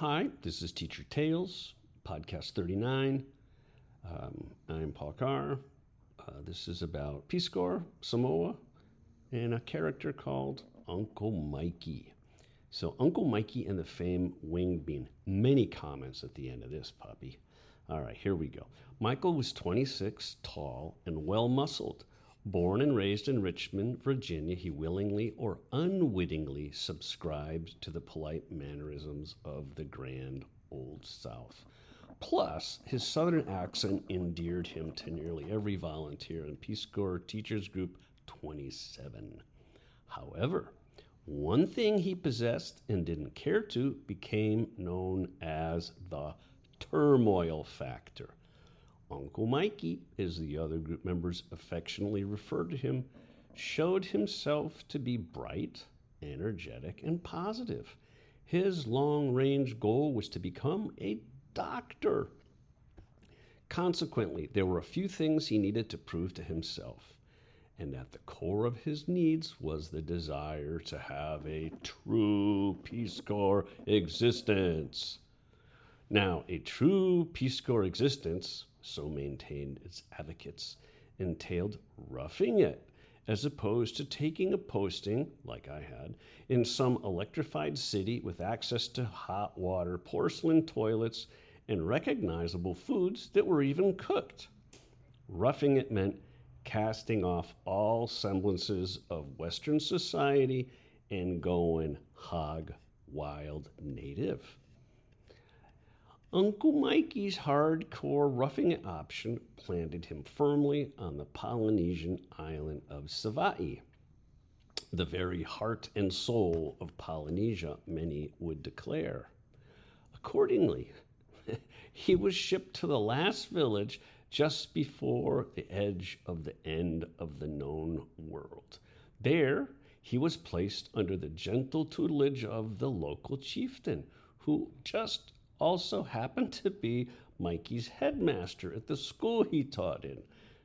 Hi, this is Teacher Tales, podcast 39. Um, I'm Paul Carr. Uh, this is about Peace Corps, Samoa, and a character called Uncle Mikey. So, Uncle Mikey and the Fame winged bean. Many comments at the end of this puppy. All right, here we go. Michael was 26, tall, and well muscled. Born and raised in Richmond, Virginia, he willingly or unwittingly subscribed to the polite mannerisms of the grand old South. Plus, his southern accent endeared him to nearly every volunteer in Peace Corps Teachers Group 27. However, one thing he possessed and didn't care to became known as the turmoil factor. Uncle Mikey, as the other group members affectionately referred to him, showed himself to be bright, energetic, and positive. His long range goal was to become a doctor. Consequently, there were a few things he needed to prove to himself, and at the core of his needs was the desire to have a true Peace Corps existence. Now, a true Peace Corps existence so maintained its advocates, entailed roughing it, as opposed to taking a posting, like I had, in some electrified city with access to hot water, porcelain toilets, and recognizable foods that were even cooked. Roughing it meant casting off all semblances of Western society and going hog wild native. Uncle Mikey's hardcore roughing it option planted him firmly on the Polynesian island of Savaii, the very heart and soul of Polynesia, many would declare. Accordingly, he was shipped to the last village just before the edge of the end of the known world. There, he was placed under the gentle tutelage of the local chieftain, who just also happened to be Mikey's headmaster at the school he taught in.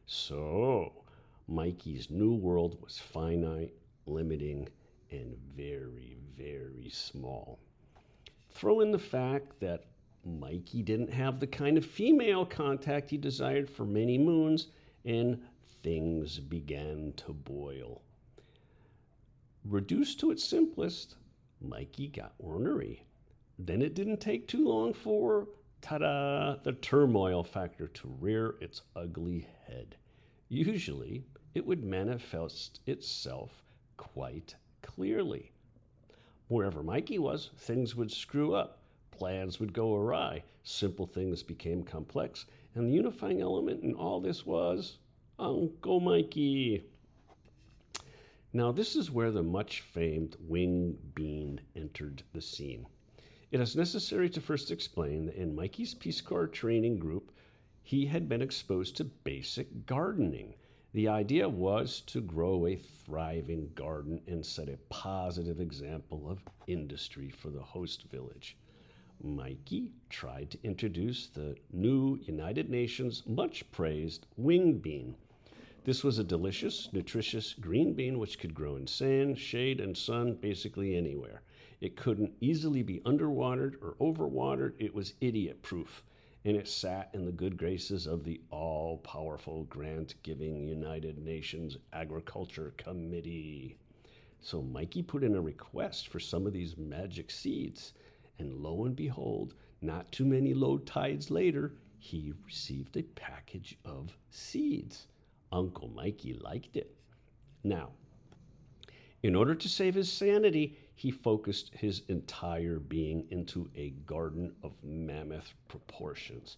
So, Mikey's new world was finite, limiting, and very, very small. Throw in the fact that Mikey didn't have the kind of female contact he desired for many moons, and things began to boil. Reduced to its simplest, Mikey got ornery then it didn't take too long for, ta da, the turmoil factor to rear its ugly head. Usually, it would manifest itself quite clearly. Wherever Mikey was, things would screw up, plans would go awry, simple things became complex, and the unifying element in all this was Uncle Mikey. Now, this is where the much famed wing bean entered the scene. It is necessary to first explain that in Mikey's Peace Corps training group, he had been exposed to basic gardening. The idea was to grow a thriving garden and set a positive example of industry for the host village. Mikey tried to introduce the new United Nations much praised wing bean. This was a delicious, nutritious green bean which could grow in sand, shade, and sun basically anywhere. It couldn't easily be underwatered or overwatered. It was idiot proof. And it sat in the good graces of the all powerful grant giving United Nations Agriculture Committee. So Mikey put in a request for some of these magic seeds. And lo and behold, not too many low tides later, he received a package of seeds. Uncle Mikey liked it. Now, in order to save his sanity, he focused his entire being into a garden of mammoth proportions.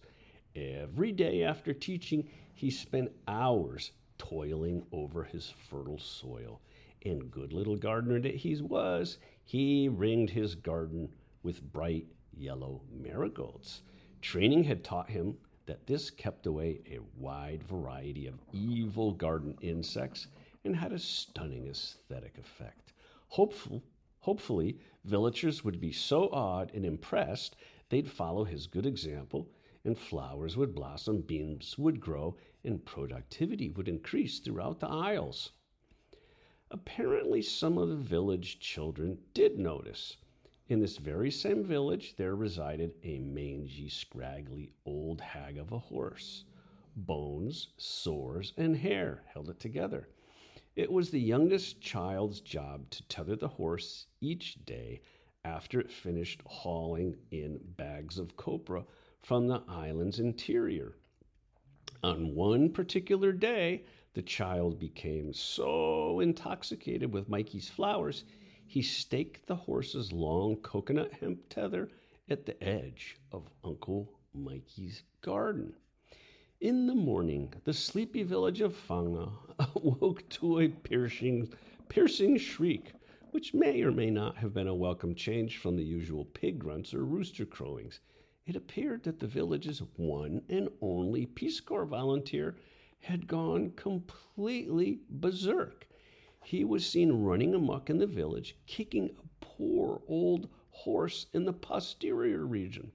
Every day after teaching, he spent hours toiling over his fertile soil. And good little gardener that he was, he ringed his garden with bright yellow marigolds. Training had taught him that this kept away a wide variety of evil garden insects and had a stunning aesthetic effect. Hopeful Hopefully, villagers would be so awed and impressed they'd follow his good example, and flowers would blossom, beans would grow, and productivity would increase throughout the Isles. Apparently, some of the village children did notice, In this very same village, there resided a mangy, scraggly old hag of a horse. Bones, sores, and hair held it together. It was the youngest child's job to tether the horse each day after it finished hauling in bags of copra from the island's interior. On one particular day, the child became so intoxicated with Mikey's flowers, he staked the horse's long coconut hemp tether at the edge of Uncle Mikey's garden. In the morning, the sleepy village of Fanga awoke to a piercing, piercing shriek, which may or may not have been a welcome change from the usual pig grunts or rooster crowings. It appeared that the village's one and only Peace Corps volunteer had gone completely berserk. He was seen running amuck in the village, kicking a poor old horse in the posterior region.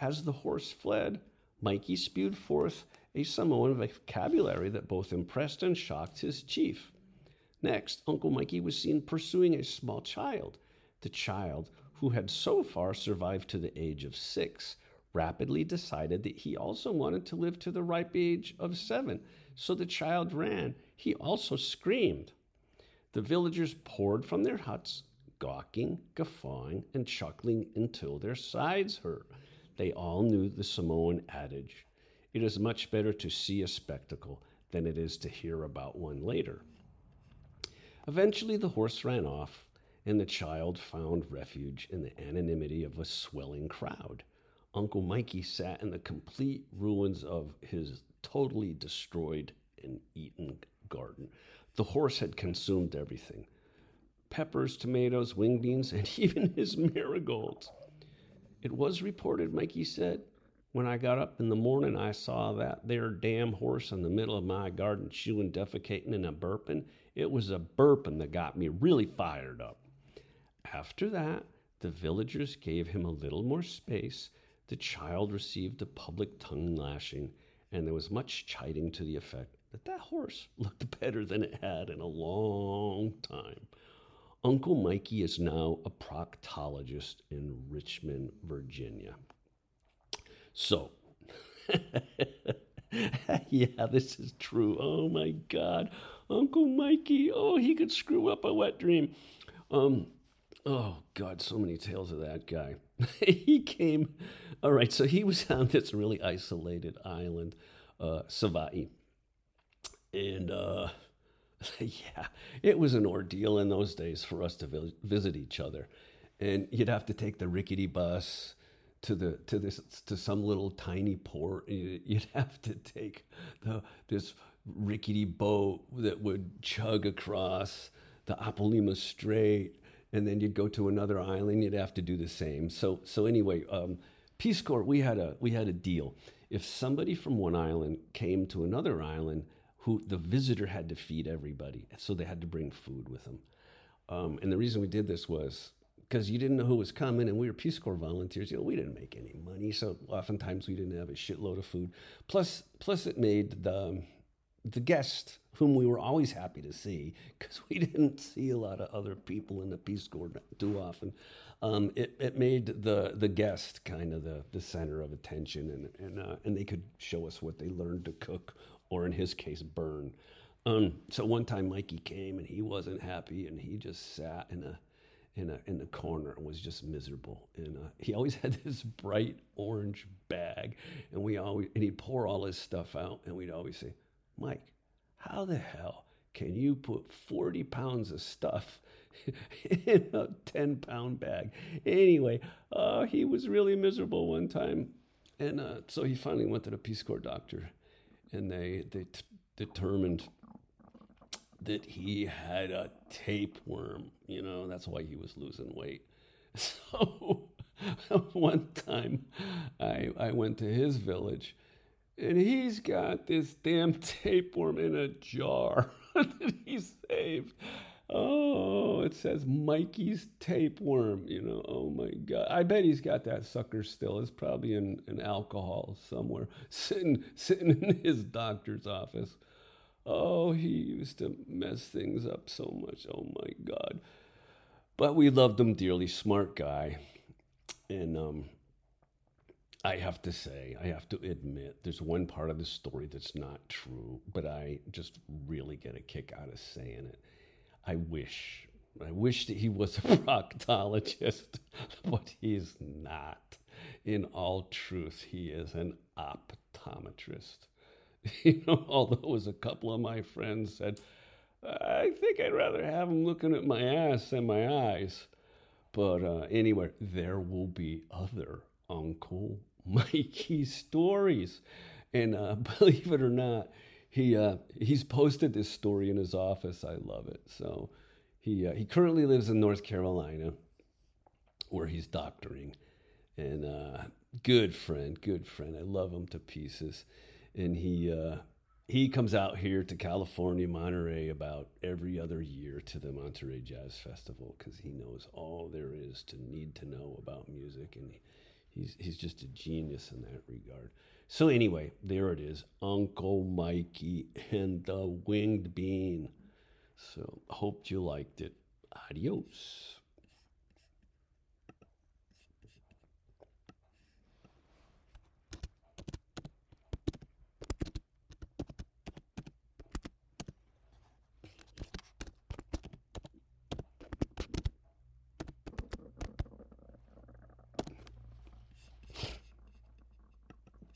As the horse fled, Mikey spewed forth a Samoan vocabulary that both impressed and shocked his chief. Next, Uncle Mikey was seen pursuing a small child. The child, who had so far survived to the age of six, rapidly decided that he also wanted to live to the ripe age of seven. So the child ran. He also screamed. The villagers poured from their huts, gawking, guffawing, and chuckling until their sides hurt. They all knew the Samoan adage it is much better to see a spectacle than it is to hear about one later. Eventually, the horse ran off, and the child found refuge in the anonymity of a swelling crowd. Uncle Mikey sat in the complete ruins of his totally destroyed and eaten garden. The horse had consumed everything peppers, tomatoes, wing beans, and even his marigolds. It was reported, Mikey said, when I got up in the morning, I saw that there damn horse in the middle of my garden chewing, defecating, and a burping. It was a burping that got me really fired up. After that, the villagers gave him a little more space. The child received a public tongue lashing, and there was much chiding to the effect that that horse looked better than it had in a long time. Uncle Mikey is now a proctologist in Richmond, Virginia. So, yeah, this is true. Oh my God. Uncle Mikey, oh, he could screw up a wet dream. Um, oh God, so many tales of that guy. he came, all right, so he was on this really isolated island, uh, Savaii. And, uh, yeah, it was an ordeal in those days for us to visit each other. And you'd have to take the rickety bus to the to this to some little tiny port. You'd have to take the this rickety boat that would chug across the Apolima Strait, and then you'd go to another island. You'd have to do the same. So so anyway, um, Peace Corps we had a we had a deal. If somebody from one island came to another island, who the visitor had to feed everybody, so they had to bring food with them. Um, and the reason we did this was because you didn't know who was coming, and we were Peace Corps volunteers. You know, we didn't make any money, so oftentimes we didn't have a shitload of food. Plus, plus it made the the guest, whom we were always happy to see, because we didn't see a lot of other people in the Peace Corps too often. Um, it, it made the the guest kind of the, the center of attention, and and uh, and they could show us what they learned to cook, or in his case, burn. Um, so one time Mikey came and he wasn't happy, and he just sat in a in a in the corner and was just miserable. And uh, he always had this bright orange bag, and we always and he'd pour all his stuff out, and we'd always say, "Mike, how the hell can you put forty pounds of stuff?" in a 10 pound bag. Anyway, uh, he was really miserable one time. And uh, so he finally went to the Peace Corps doctor, and they, they t- determined that he had a tapeworm. You know, that's why he was losing weight. So one time I, I went to his village and he's got this damn tapeworm in a jar that he saved. Oh, it says Mikey's tapeworm, you know. Oh my God. I bet he's got that sucker still. It's probably in, in alcohol somewhere, sitting sitting in his doctor's office. Oh, he used to mess things up so much. Oh my God. but we loved him dearly. Smart guy, and um, I have to say, I have to admit, there's one part of the story that's not true, but I just really get a kick out of saying it. I wish, I wish that he was a proctologist, but he's not. In all truth, he is an optometrist. You know, although as a couple of my friends said, I think I'd rather have him looking at my ass than my eyes. But uh, anyway, there will be other Uncle Mikey stories. And uh, believe it or not, he uh, he's posted this story in his office. I love it. So he uh, he currently lives in North Carolina, where he's doctoring, and uh, good friend, good friend. I love him to pieces, and he uh, he comes out here to California, Monterey, about every other year to the Monterey Jazz Festival because he knows all there is to need to know about music, and he, he's he's just a genius in that regard. So anyway, there it is, Uncle Mikey and the Winged Bean. So hope you liked it. Adios.